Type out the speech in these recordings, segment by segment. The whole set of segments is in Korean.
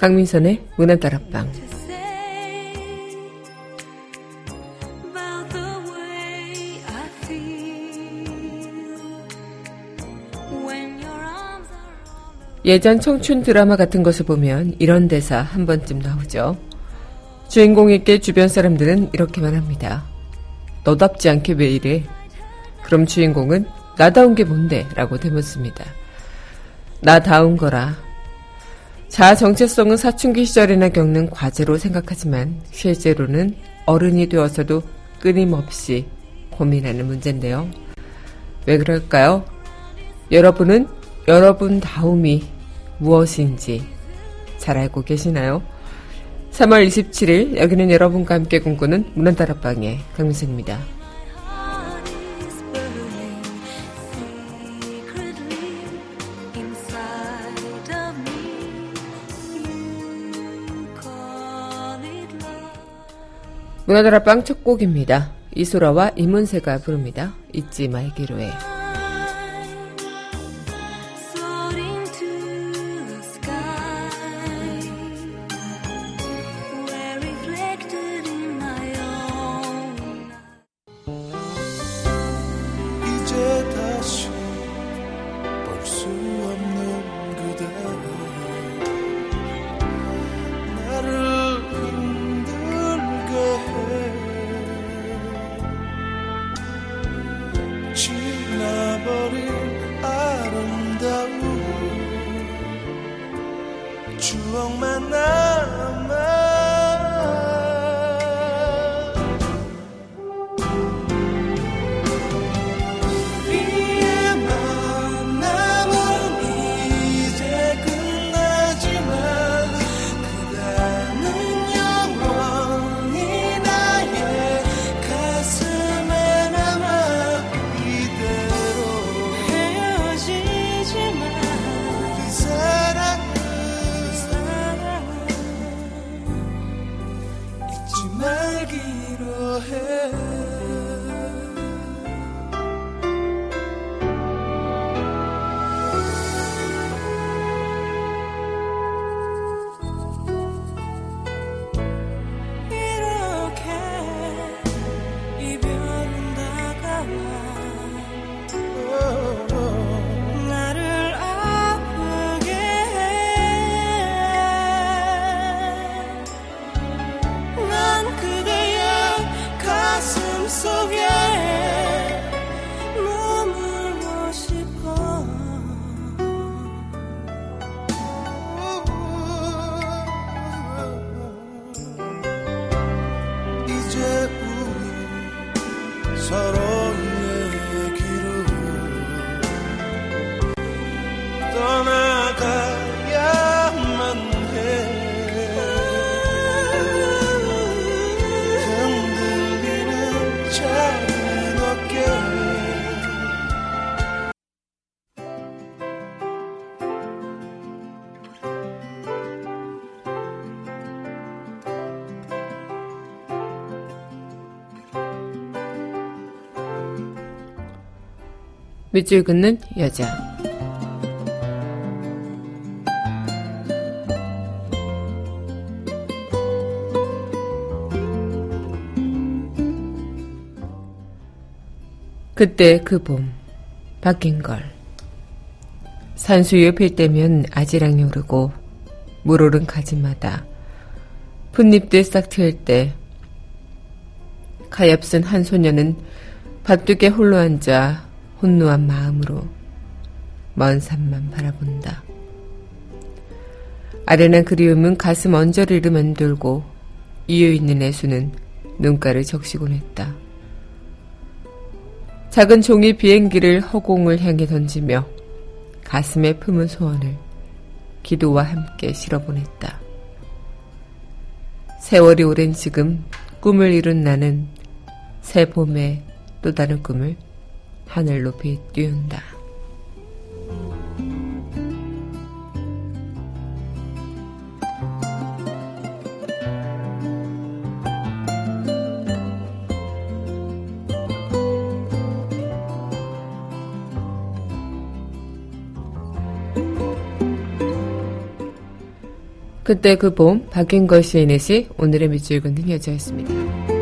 강민선의 문화다락방 예전 청춘 드라마 같은 것을 보면 이런 대사 한 번쯤 나오죠. 주인공에게 주변 사람들은 이렇게만 합니다. 너답지 않게 왜 이래? 그럼 주인공은 나다운 게 뭔데? 라고 대묻습니다. 나다운 거라. 자아 정체성은 사춘기 시절에나 겪는 과제로 생각하지만 실제로는 어른이 되어서도 끊임없이 고민하는 문제인데요. 왜 그럴까요? 여러분은 여러분 다움이 무엇인지 잘 알고 계시나요? 3월 27일 여기는 여러분과 함께 꿈꾸는 문화다락방의 강민선입니다. 문화다락방 첫 곡입니다. 이소라와 이문세가 부릅니다. 잊지 말기로 해. 밑줄 긋는 여자. 그때 그 봄, 바뀐 걸. 산수유 필 때면 아지랑이 오르고, 물 오른 가지마다, 풋잎들 싹 트일 때, 가엾은 한 소녀는 밭둑에 홀로 앉아 혼노한 마음으로 먼 산만 바라본다. 아련한 그리움은 가슴 언저리를 맴돌고 이유 있는 애수는 눈가를 적시곤 했다. 작은 종이 비행기를 허공을 향해 던지며 가슴에 품은 소원을 기도와 함께 실어보냈다. 세월이 오랜 지금 꿈을 이룬 나는 새 봄의 또 다른 꿈을 하늘 높이 띄운다. 그때 그봄 바뀐 것이 이내시 오늘의 밑줄 긋는 여자였습니다.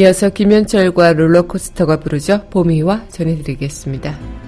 이어서 김현철과 롤러코스터가 부르죠. 봄이와 전해드리겠습니다.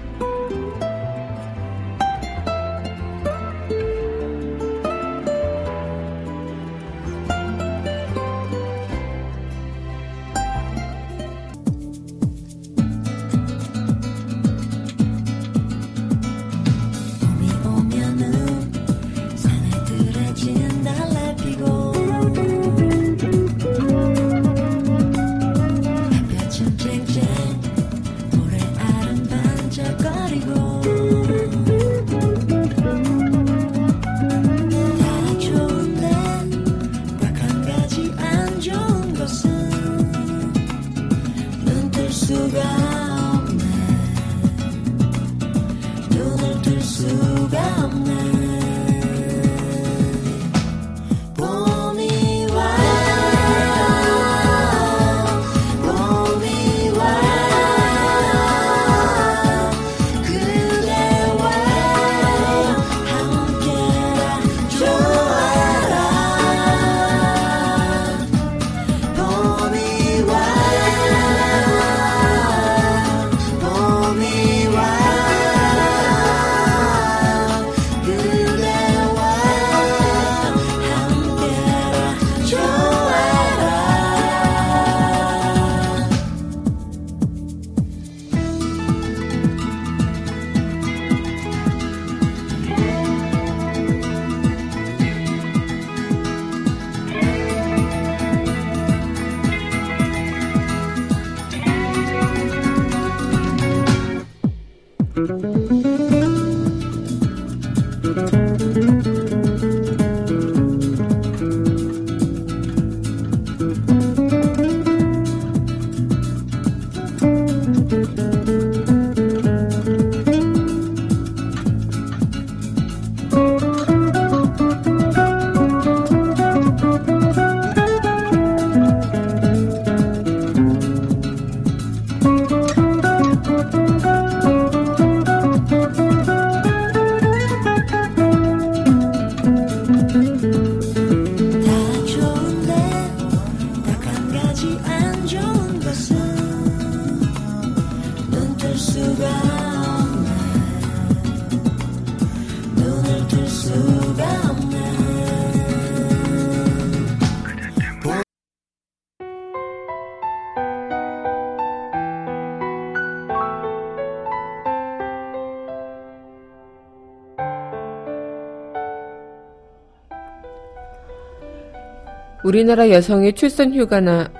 우리나라 여성의 출산 휴가나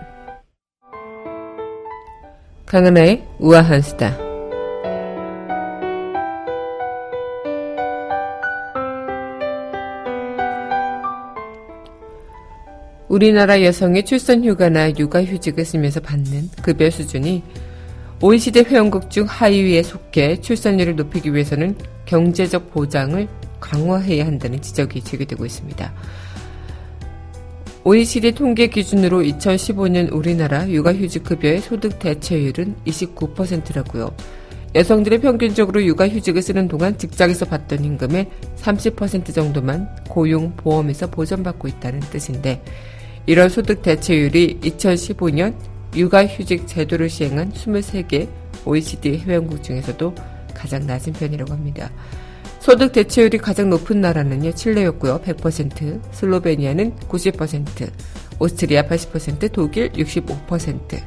강하나의 우아한 수다. 우리나라 여성의 출산 휴가나 육아 휴직을 쓰면서 받는 급여 수준이 OECD 회원국 중 하위에 속해 출산율을 높이기 위해서는 경제적 보장을 강화해야 한다는 지적이 제기되고 있습니다. OECD 통계 기준으로 2015년 우리나라 육아휴직 급여의 소득 대체율은 29%라고요. 여성들이 평균적으로 육아휴직을 쓰는 동안 직장에서 받던 임금의 30% 정도만 고용보험에서 보전받고 있다는 뜻인데 이런 소득 대체율이 2015년 육아휴직 제도를 시행한 23개 OECD 회원국 중에서도 가장 낮은 편이라고 합니다. 소득 대체율이 가장 높은 나라는요, 칠레였고요. 100%, 슬로베니아는 90%, 오스트리아 80%, 독일 65%,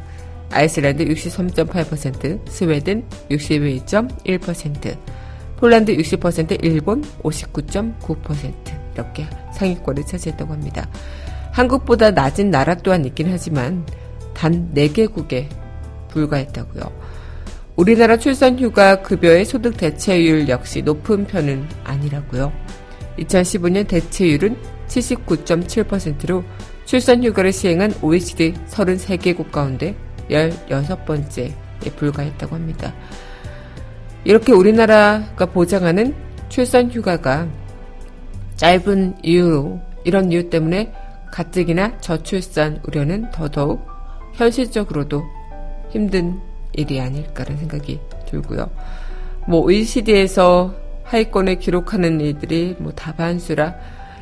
아이슬란드 63.8%, 스웨덴 62.1%, 폴란드 60%, 일본 59.9% 이렇게 상위권을 차지했다고 합니다. 한국보다 낮은 나라 또한 있긴 하지만 단 4개국에 불과했다고요. 우리나라 출산휴가 급여의 소득 대체율 역시 높은 편은 아니라고요. 2015년 대체율은 79.7%로 출산휴가를 시행한 OECD 33개국 가운데 16번째에 불과했다고 합니다. 이렇게 우리나라가 보장하는 출산휴가가 짧은 이유로 이런 이유 때문에 가뜩이나 저출산 우려는 더더욱 현실적으로도 힘든 일이 아닐까라는 생각이 들고요. 뭐 OECD에서 하위권에 기록하는 이들이 뭐 다반수라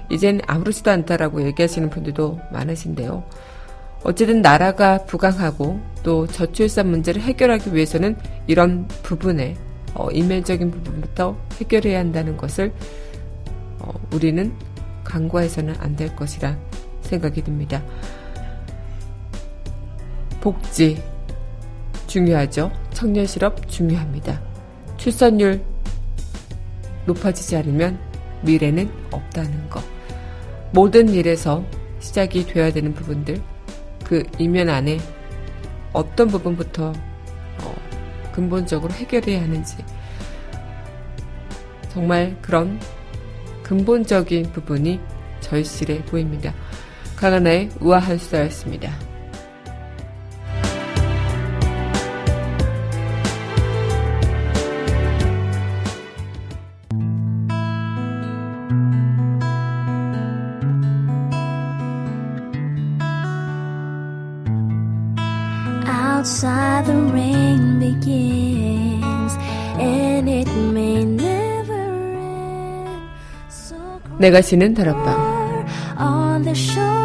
이젠 아무렇지도 않다라고 얘기하시는 분들도 많으신데요. 어쨌든 나라가 부강하고 또 저출산 문제를 해결하기 위해서는 이런 부분에 어, 인면적인 부분부터 해결해야 한다는 것을 어, 우리는 간과해서는 안 될 것이라 생각이 듭니다. 복지 중요하죠. 청년 실업 중요합니다. 출산율 높아지지 않으면 미래는 없다는 것. 모든 일에서 시작이 되어야 되는 부분들, 그 이면 안에 어떤 부분부터 어, 근본적으로 해결해야 하는지 정말 그런 근본적인 부분이 절실해 보입니다. 강하나의 우아한 수다였습니다. outside the rain begins and it may never end. So 내가 지는 다락방 on the shore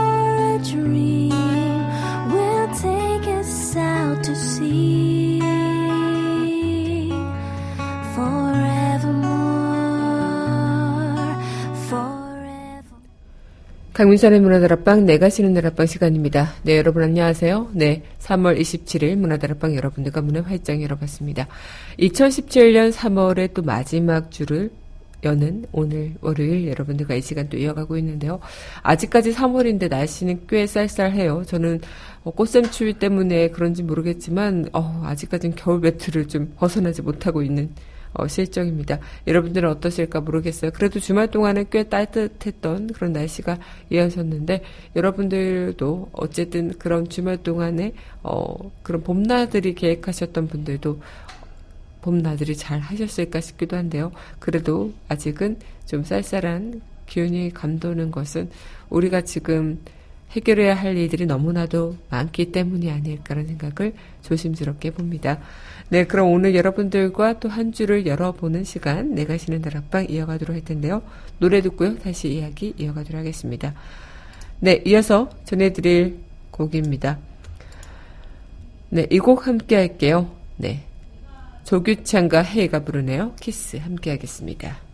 강민선의 문화다락방 내가 지는 다락방 시간입니다. 네 여러분 안녕하세요. 네 3월 27일 문화다락방 여러분들과 문을 활짝 열어봤습니다. 2017년 3월의 또 마지막 주를 여는 오늘 월요일 여러분들과 이 시간 또 이어가고 있는데요. 아직까지 3월인데 날씨는 꽤 쌀쌀해요. 저는 어, 꽃샘 추위 때문에 그런지 모르겠지만 어, 아직까지는 겨울 배틀을 좀 벗어나지 못하고 있는 어, 실정입니다. 여러분들은 어떠실까 모르겠어요. 그래도 주말 동안은 꽤 따뜻했던 그런 날씨가 이어졌는데 여러분들도 어쨌든 그런 주말 동안에 어, 그런 봄나들이 계획하셨던 분들도 봄나들이 잘 하셨을까 싶기도 한데요. 그래도 아직은 좀 쌀쌀한 기운이 감도는 것은 우리가 지금 해결해야 할 일들이 너무나도 많기 때문이 아닐까라는 생각을 조심스럽게 봅니다. 네, 그럼 오늘 여러분들과 또 한 주를 열어보는 시간, 내가 쉬는 다락방 이어가도록 할 텐데요. 노래 듣고요. 다시 이야기 이어가도록 하겠습니다. 네, 이어서 전해드릴 곡입니다. 네, 이 곡 함께 할게요. 네. 조규찬과 헤이가 부르네요. 키스 함께 하겠습니다.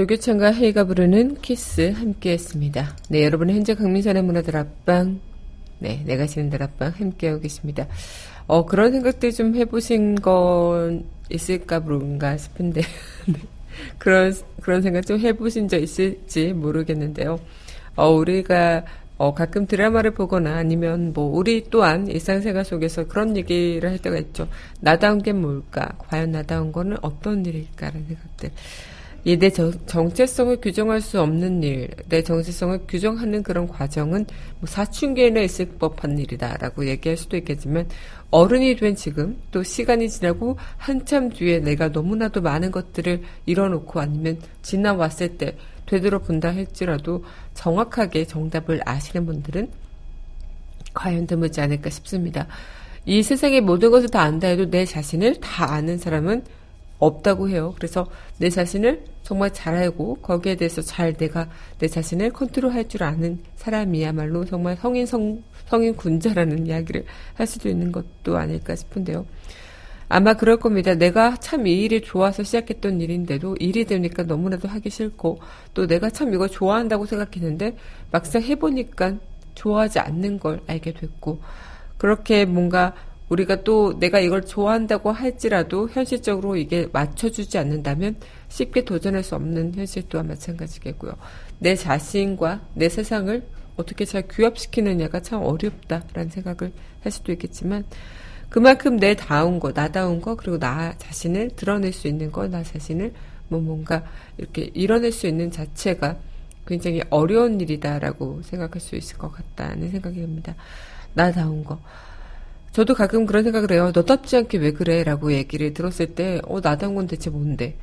조교창과 헤이가 부르는 키스 함께 했습니다. 네, 여러분은 현재 강민선의 문화들 앞방, 네, 내가 지는 들 앞방 함께하고 계십니다. 어, 그런 생각들 좀 해보신 건 있을까 모른가 싶은데, 네. 그런, 그런 생각 좀 해보신 적 있을지 모르겠는데요. 어, 우리가 어, 가끔 드라마를 보거나 아니면 뭐 우리 또한 일상생활 속에서 그런 얘기를 할 때가 있죠. 나다운 게 뭘까? 과연 나다운 거는 어떤 일일까라는 생각들. 이 내 정체성을 규정할 수 없는 일, 내 정체성을 규정하는 그런 과정은 뭐 사춘기에나 있을 법한 일이다라고 얘기할 수도 있겠지만 어른이 된 지금 또 시간이 지나고 한참 뒤에 내가 너무나도 많은 것들을 이뤄놓고 아니면 지나왔을 때 되돌아본다 할지라도 정확하게 정답을 아시는 분들은 과연 드물지 않을까 싶습니다. 이 세상의 모든 것을 다 안다 해도 내 자신을 다 아는 사람은 없다고 해요. 그래서 내 자신을 정말 잘 알고 거기에 대해서 잘 내가 내 자신을 컨트롤할 줄 아는 사람이야말로 정말 성인 성, 성인 군자라는 이야기를 할 수도 있는 것도 아닐까 싶은데요. 아마 그럴 겁니다. 내가 참 이 일이 좋아서 시작했던 일인데도 일이 되니까 너무나도 하기 싫고 또 내가 참 이걸 좋아한다고 생각했는데 막상 해보니까 좋아하지 않는 걸 알게 됐고 그렇게 뭔가 우리가 또 내가 이걸 좋아한다고 할지라도 현실적으로 이게 맞춰주지 않는다면 쉽게 도전할 수 없는 현실 또한 마찬가지겠고요. 내 자신과 내 세상을 어떻게 잘 규합시키느냐가 참 어렵다라는 생각을 할 수도 있겠지만 그만큼 내 다운 거, 나다운 거, 그리고 나 자신을 드러낼 수 있는 거, 나 자신을 뭐 뭔가 이렇게 이뤄낼 수 있는 자체가 굉장히 어려운 일이다라고 생각할 수 있을 것 같다는 생각이 듭니다. 나다운 거. 저도 가끔 그런 생각을 해요. 너답지 않게 왜 그래? 라고 얘기를 들었을 때, 어, 나다운 건 대체 뭔데?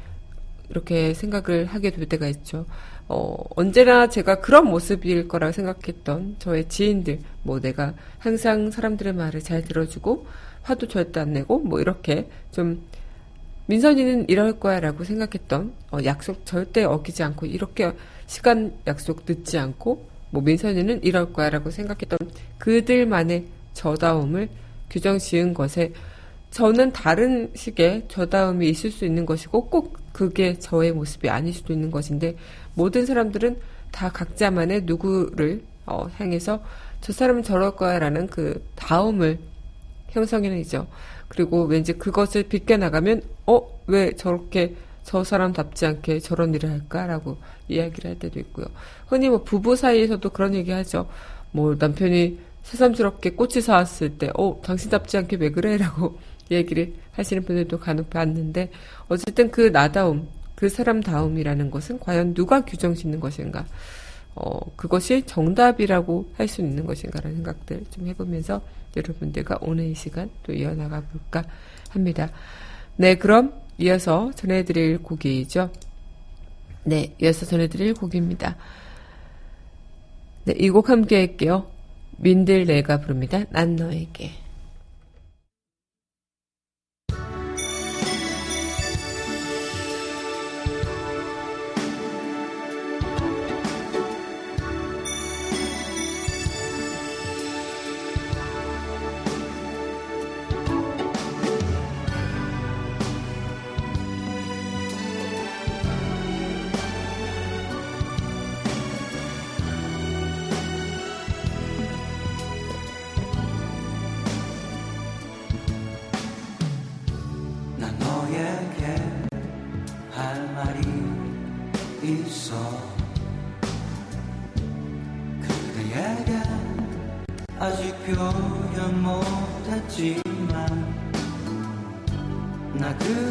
이렇게 생각을 하게 될 때가 있죠. 어, 언제나 제가 그런 모습일 거라고 생각했던 저의 지인들, 뭐 내가 항상 사람들의 말을 잘 들어주고, 화도 절대 안 내고 뭐 이렇게 좀 민선이는 이럴 거야 라고 생각했던 어, 약속 절대 어기지 않고 이렇게 시간 약속 늦지 않고 뭐 민선이는 이럴 거야 라고 생각했던 그들만의 저다움을 규정 지은 것에 저는 다른 식의 저다움이 있을 수 있는 것이고 꼭 그게 저의 모습이 아닐 수도 있는 것인데 모든 사람들은 다 각자만의 누구를 어, 향해서 저 사람은 저럴 거야라는 그 다음을 형성해내죠. 그리고 왠지 그것을 비껴나가면, 어, 왜 저렇게 저 사람답지 않게 저런 일을 할까라고 이야기를 할 때도 있고요. 흔히 뭐 부부 사이에서도 그런 얘기 하죠. 뭐 남편이 새삼스럽게 꽃이 사왔을 때, 어, 당신답지 않게 왜 그래? 라고 얘기를 하시는 분들도 간혹 봤는데, 어쨌든 그 나다움, 그 사람다움이라는 것은 과연 누가 규정 짓는 것인가? 어, 그것이 정답이라고 할 수 있는 것인가라는 생각들 좀 해보면서 여러분들과 오늘 이 시간 또 이어나가 볼까 합니다. 네, 그럼 이어서 전해드릴 곡이죠. 네, 이어서 전해드릴 곡입니다. 네, 이 곡 함께 할게요. 민들레가 부릅니다. 난 너에게.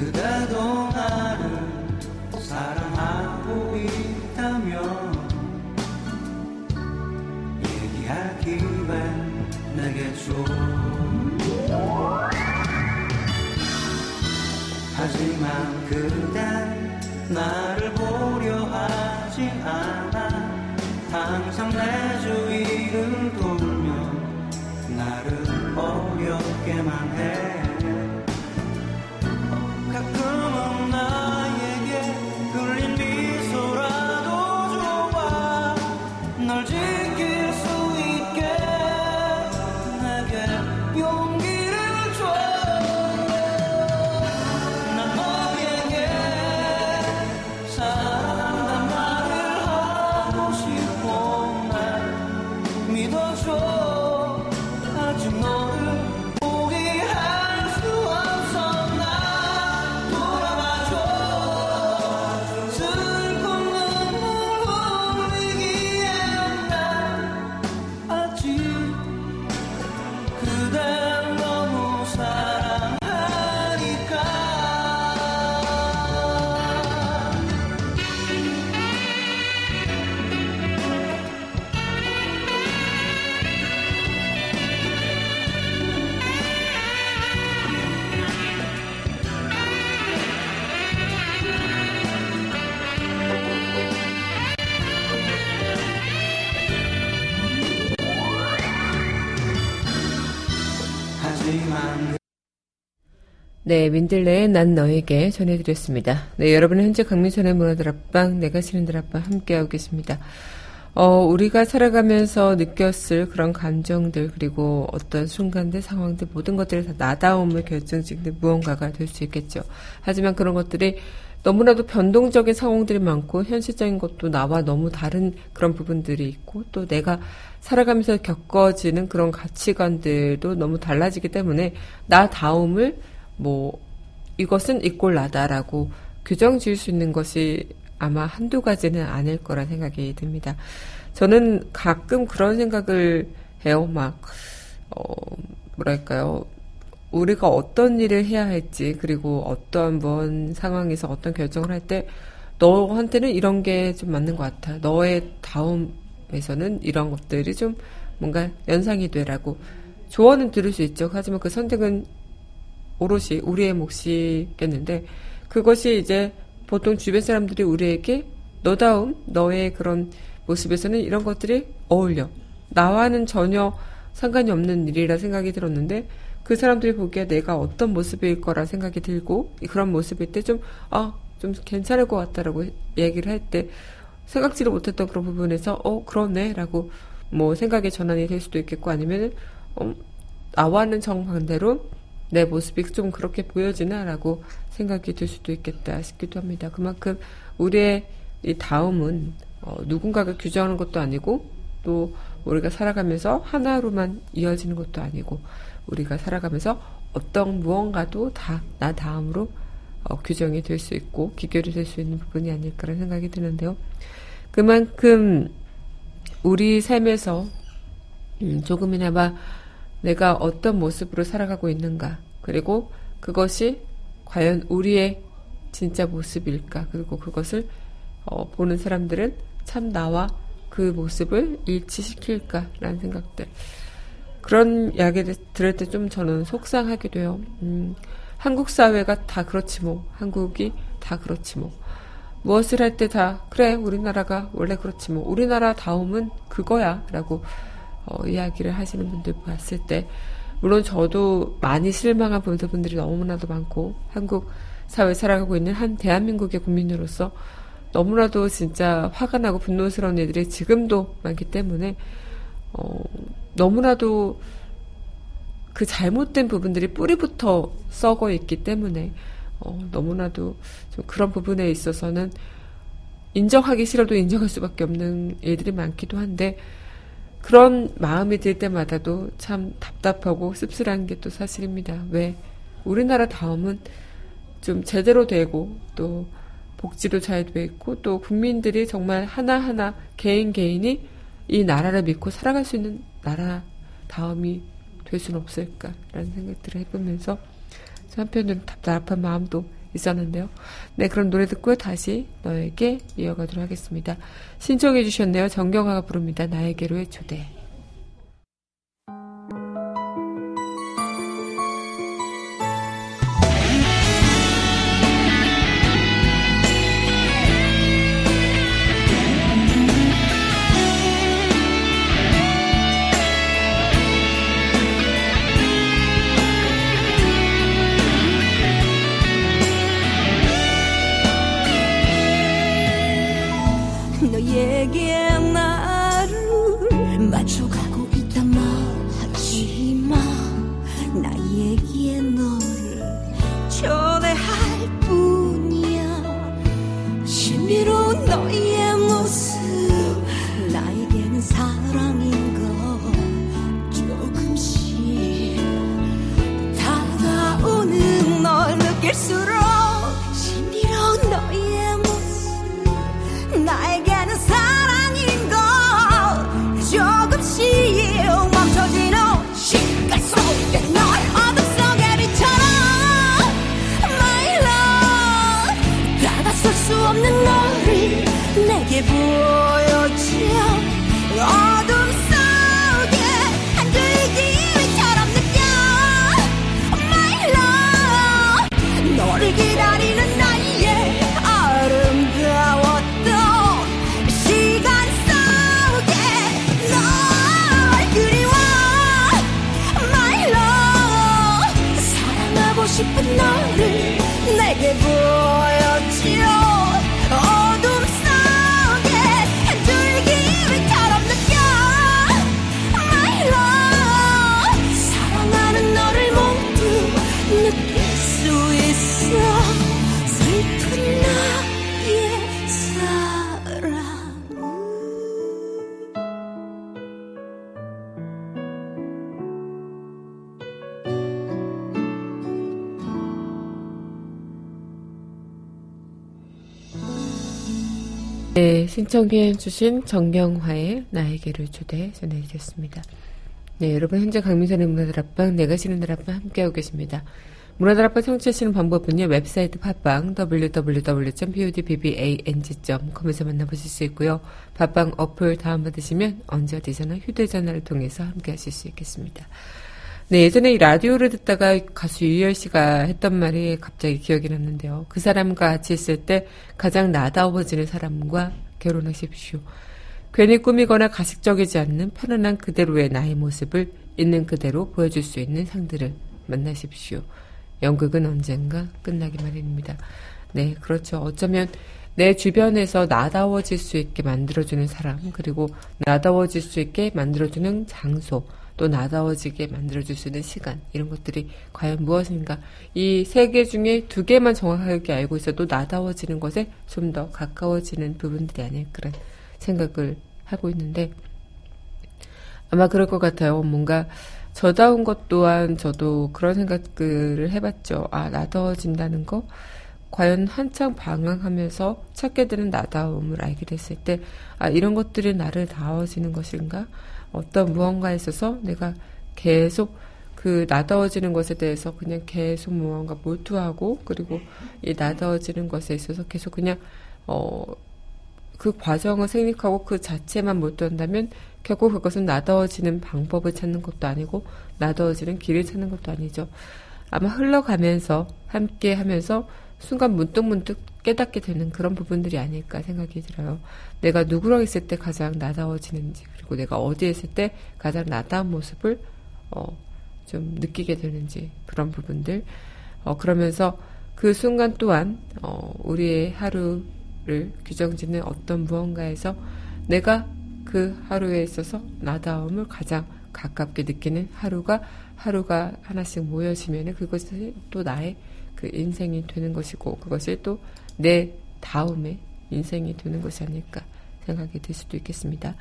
그대도 나를 사랑하고 있다면 얘기하기만 내게 줘 하지만 그댄 나를 보려 하지 않아. 항상 내주 내게 용기 네, 민들레의 난 너에게 전해드렸습니다. 네, 여러분은 현재 강민선의 문화들 앞방, 내가 싫은들 앞방 함께하고 계십니다. 어, 우리가 살아가면서 느꼈을 그런 감정들, 그리고 어떤 순간들, 상황들, 모든 것들이 다 나다움을 결정짓는 무언가가 될 수 있겠죠. 하지만 그런 것들이 너무나도 변동적인 상황들이 많고, 현실적인 것도 나와 너무 다른 그런 부분들이 있고, 또 내가 살아가면서 겪어지는 그런 가치관들도 너무 달라지기 때문에, 나다움을 뭐 이것은 이꼴 나다라고 규정 지을 수 있는 것이 아마 한두 가지는 아닐 거란 생각이 듭니다. 저는 가끔 그런 생각을 해요. 막, 어, 뭐랄까요. 우리가 어떤 일을 해야 할지, 그리고 어떤 뭔 상황에서 어떤 결정을 할 때, 너한테는 이런 게 좀 맞는 것 같아. 너의 다음에서는 이런 것들이 좀 뭔가 연상이 되라고 조언은 들을 수 있죠. 하지만 그 선택은 오롯이 우리의 몫이겠는데 그것이 이제 보통 주변 사람들이 우리에게 너다움 너의 그런 모습에서는 이런 것들이 어울려. 나와는 전혀 상관이 없는 일이라 생각이 들었는데 그 사람들이 보기에 내가 어떤 모습일 거라 생각이 들고 그런 모습일 때 좀 아, 좀 괜찮을 것 같다라고 얘기를 할 때 생각지를 못했던 그런 부분에서 어 그러네라고 뭐 생각의 전환이 될 수도 있겠고 아니면은 어, 나와는 정반대로 내 모습이 좀 그렇게 보여지나라고 생각이 들 수도 있겠다 싶기도 합니다. 그만큼 우리의 이 다음은 어, 누군가가 규정하는 것도 아니고 또 우리가 살아가면서 하나로만 이어지는 것도 아니고 우리가 살아가면서 어떤 무언가도 다 나 다음으로 어, 규정이 될 수 있고 기결이 될 수 있는 부분이 아닐까라는 생각이 드는데요. 그만큼 우리 삶에서 음, 조금이나마 내가 어떤 모습으로 살아가고 있는가, 그리고 그것이 과연 우리의 진짜 모습일까, 그리고 그것을 어, 보는 사람들은 참 나와 그 모습을 일치시킬까라는 생각들. 그런 이야기를 들을 때 좀 저는 속상하게 돼요. 음, 한국 사회가 다 그렇지 뭐, 한국이 다 그렇지 뭐. 무엇을 할 때 다, 그래, 우리나라가 원래 그렇지 뭐, 우리나라 다음은 그거야, 라고 어, 이야기를 하시는 분들 봤을 때 물론 저도 많이 실망한 분들이 너무나도 많고 한국 사회 에 살아가고 있는 한 대한민국의 국민으로서 너무나도 진짜 화가 나고 분노스러운 일들이 지금도 많기 때문에 어, 너무나도 그 잘못된 부분들이 뿌리부터 썩어 있기 때문에 어, 너무나도 좀 그런 부분에 있어서는 인정하기 싫어도 인정할 수밖에 없는 일들이 많기도 한데 그런 마음이 들 때마다도 참 답답하고 씁쓸한 게 또 사실입니다. 왜? 우리나라 다음은 좀 제대로 되고 또 복지도 잘 돼 있고 또 국민들이 정말 하나하나 개인 개인이 이 나라를 믿고 살아갈 수 있는 나라 다음이 될 수는 없을까라는 생각들을 해보면서 한편으로 답답한 마음도 있었는데요. 네, 그럼 노래 듣고 다시 너에게 이어가도록 하겠습니다. 신청해 주셨네요. 정경화가 부릅니다. 나에게로의 초대. 신청해 주신 정경화의 나에게를 초대 전해드렸습니다. 네, 여러분 현재 강민선의 문화다락방 내가 쉬는 다락방 함께하고 계십니다. 문화다락방 청취하시는 방법은요. 웹사이트 팟빵 www.podbbang.com에서 만나보실 수 있고요. 팟빵 어플 다운받으시면 언제 어디서나 휴대전화를 통해서 함께하실 수 있겠습니다. 네, 예전에 이 라디오를 듣다가 가수 유열 씨가 했던 말이 갑자기 기억이 났는데요. 그 사람과 같이 있을 때 가장 나다워지는 사람과 결혼하십시오. 괜히 꾸미거나 가식적이지 않는 편안한 그대로의 나의 모습을 있는 그대로 보여줄 수 있는 상들을 만나십시오. 연극은 언젠가 끝나기 마련입니다. 네, 그렇죠. 어쩌면 내 주변에서 나다워질 수 있게 만들어주는 사람, 그리고 나다워질 수 있게 만들어주는 장소, 또 나다워지게 만들어줄 수 있는 시간, 이런 것들이 과연 무엇인가. 이 세 개 중에 두 개만 정확하게 알고 있어도 나다워지는 것에 좀 더 가까워지는 부분들이 아닐까라는 생각을 하고 있는데, 아마 그럴 것 같아요. 뭔가, 저다운 것 또한 저도 그런 생각을 해봤죠. 아, 나다워진다는 거? 과연 한창 방황하면서 찾게 되는 나다움을 알게 됐을 때, 아, 이런 것들이 나를 다워지는 것인가? 어떤 무언가에 있어서 내가 계속 그 나다워지는 것에 대해서 그냥 계속 무언가 몰두하고, 그리고 이 나다워지는 것에 있어서 계속 그냥, 어, 그 과정을 생략하고 그 자체만 몰두한다면 결국 그것은 나더워지는 방법을 찾는 것도 아니고 나더워지는 길을 찾는 것도 아니죠. 아마 흘러가면서 함께 하면서 순간 문득문득 깨닫게 되는 그런 부분들이 아닐까 생각이 들어요. 내가 누구랑 있을 때 가장 나다워지는지 그리고 내가 어디에 있을 때 가장 나다운 모습을 어, 좀 느끼게 되는지 그런 부분들 어, 그러면서 그 순간 또한 어, 우리의 하루를 규정 짓는 어떤 무언가에서 내가 그 하루에 있어서 나다움을 가장 가깝게 느끼는 하루가 하루가 하나씩 모여지면 그것이 또 나의 그 인생이 되는 것이고 그것이 또 내 다음에 인생이 되는 것이 아닐까 생각이 들 수도 있겠습니다.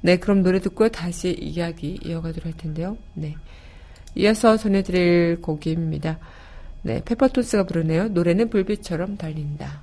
네, 그럼 노래 듣고 다시 이야기 이어가도록 할 텐데요. 네. 이어서 전해드릴 곡입니다. 네, 페퍼톤스가 부르네요. 노래는 불빛처럼 달린다.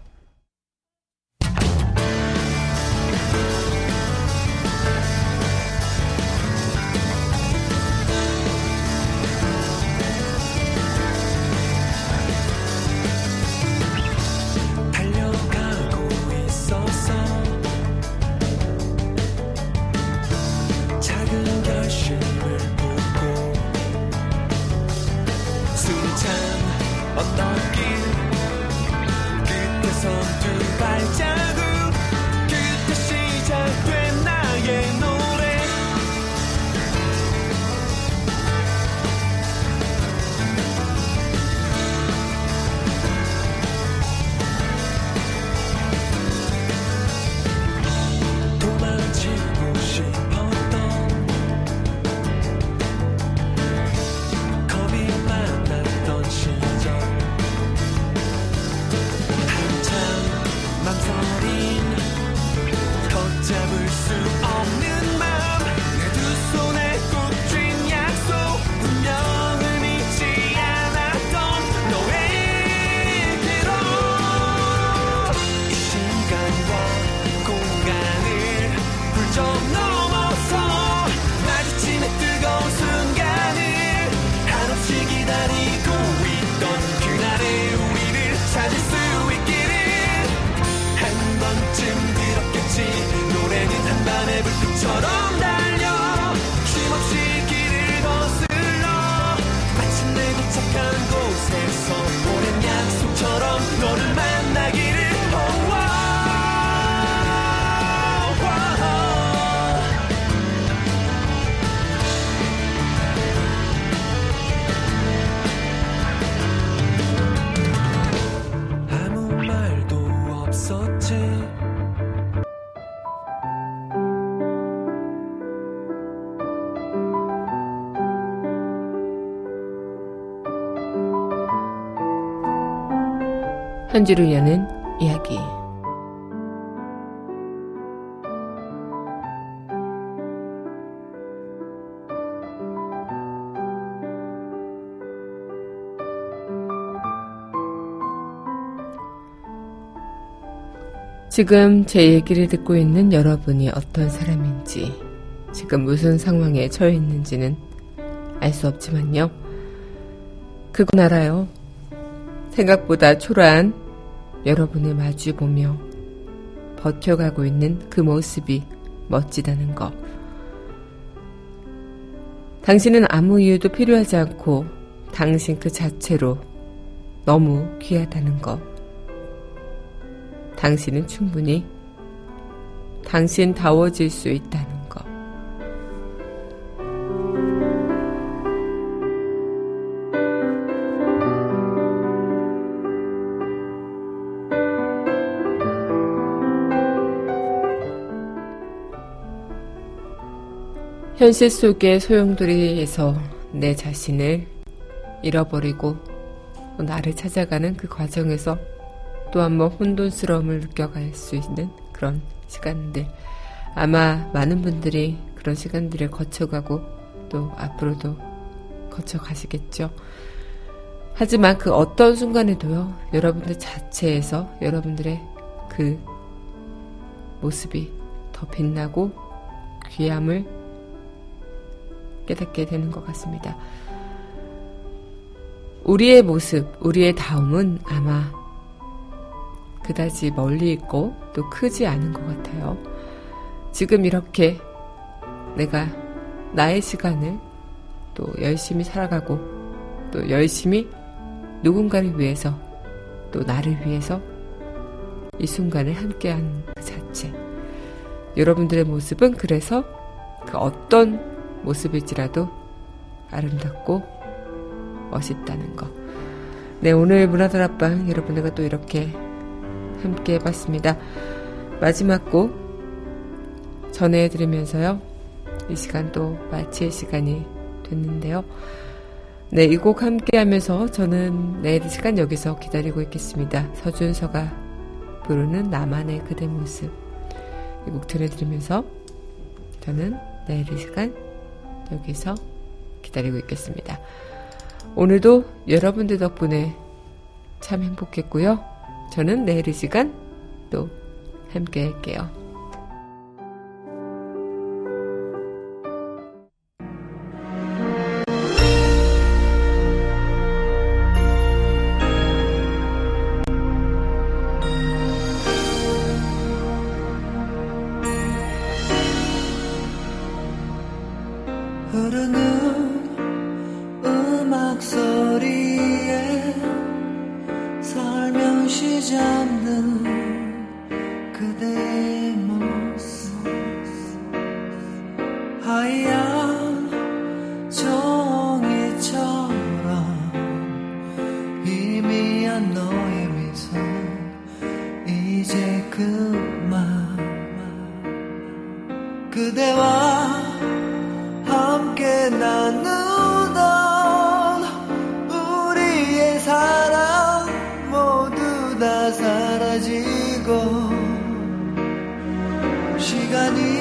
한 줄을 여는 이야기. 지금 제 얘기를 듣고 있는 여러분이 어떤 사람인지, 지금 무슨 상황에 처해 있는지는 알 수 없지만요. 그건 알아요. 생각보다 초라한 여러분을 마주보며 버텨가고 있는 그 모습이 멋지다는 거. 당신은 아무 이유도 필요하지 않고 당신 그 자체로 너무 귀하다는 것. 당신은 충분히 당신다워질 수 있다는 것. 현실 속의 소용돌이에서 내 자신을 잃어버리고 나를 찾아가는 그 과정에서 또 한번 혼돈스러움을 느껴갈 수 있는 그런 시간들. 아마 많은 분들이 그런 시간들을 거쳐가고 또 앞으로도 거쳐가시겠죠. 하지만 그 어떤 순간에도요, 여러분들 자체에서 여러분들의 그 모습이 더 빛나고 귀함을 깨닫게 되는 것 같습니다. 우리의 모습, 우리의 다움은 아마 그다지 멀리 있고 또 크지 않은 것 같아요. 지금 이렇게 내가 나의 시간을 또 열심히 살아가고 또 열심히 누군가를 위해서 또 나를 위해서 이 순간을 함께한 그 자체. 여러분들의 모습은 그래서 그 어떤 모습일지라도 아름답고 멋있다는 거. 네, 오늘 문화들 앞방 여러분들과 또 이렇게 함께 해봤습니다. 마지막 곡 전해드리면서요. 이 시간 또 마칠 시간이 됐는데요. 네, 이 곡 함께 하면서 저는 내일 이 시간 여기서 기다리고 있겠습니다. 서준서가 부르는 나만의 그대 모습. 이 곡 전해드리면서 저는 내일 이 시간 여기서 기다리고 있겠습니다. 오늘도 여러분들 덕분에 참 행복했고요. 저는 내일 이 시간 또 함께 할게요. All the